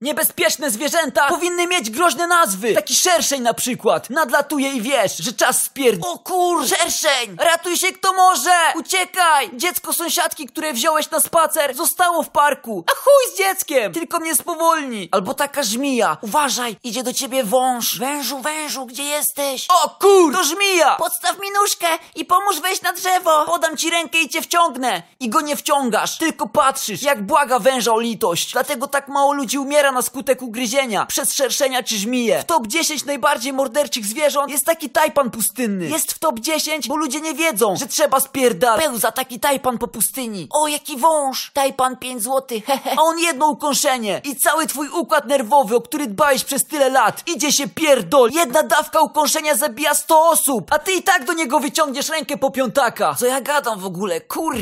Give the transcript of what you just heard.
Niebezpieczne zwierzęta powinny mieć groźne nazwy. Taki szerszeń na przykład. Nadlatuje i wiesz, że czas spierd... O kur... Szerszeń! Ratuj się kto może! Uciekaj! Dziecko sąsiadki, które wziąłeś na spacer, zostało w parku. A chuj z dzieckiem! Tylko mnie spowolni. Albo taka żmija. Uważaj, idzie do ciebie wąż. Wężu, wężu, gdzie jesteś? O kur... To żmija! Podstaw mi nóżkę i pomóż wejść na drzewo. Podam ci rękę i cię wciągnę. I go nie wciągasz, tylko patrzysz, jak błaga węża o litość. Dlatego tak mało ludzi umiera na skutek ugryzienia, przez szerszenia czy żmije. W top 10 najbardziej morderczych zwierząt jest taki tajpan pustynny. Jest w top 10, bo ludzie nie wiedzą, że trzeba spierdalać. Pełza taki tajpan po pustyni. O, jaki wąż! Tajpan 5 złotych, hehe. A on jedno ukąszenie. I cały twój układ nerwowy, o który dbałeś przez tyle lat, idzie się pierdol. Jedna dawka ukąszenia zabija 100 osób, a ty i tak do niego wyciągniesz rękę po piątaka. Co ja gadam w ogóle? Kur...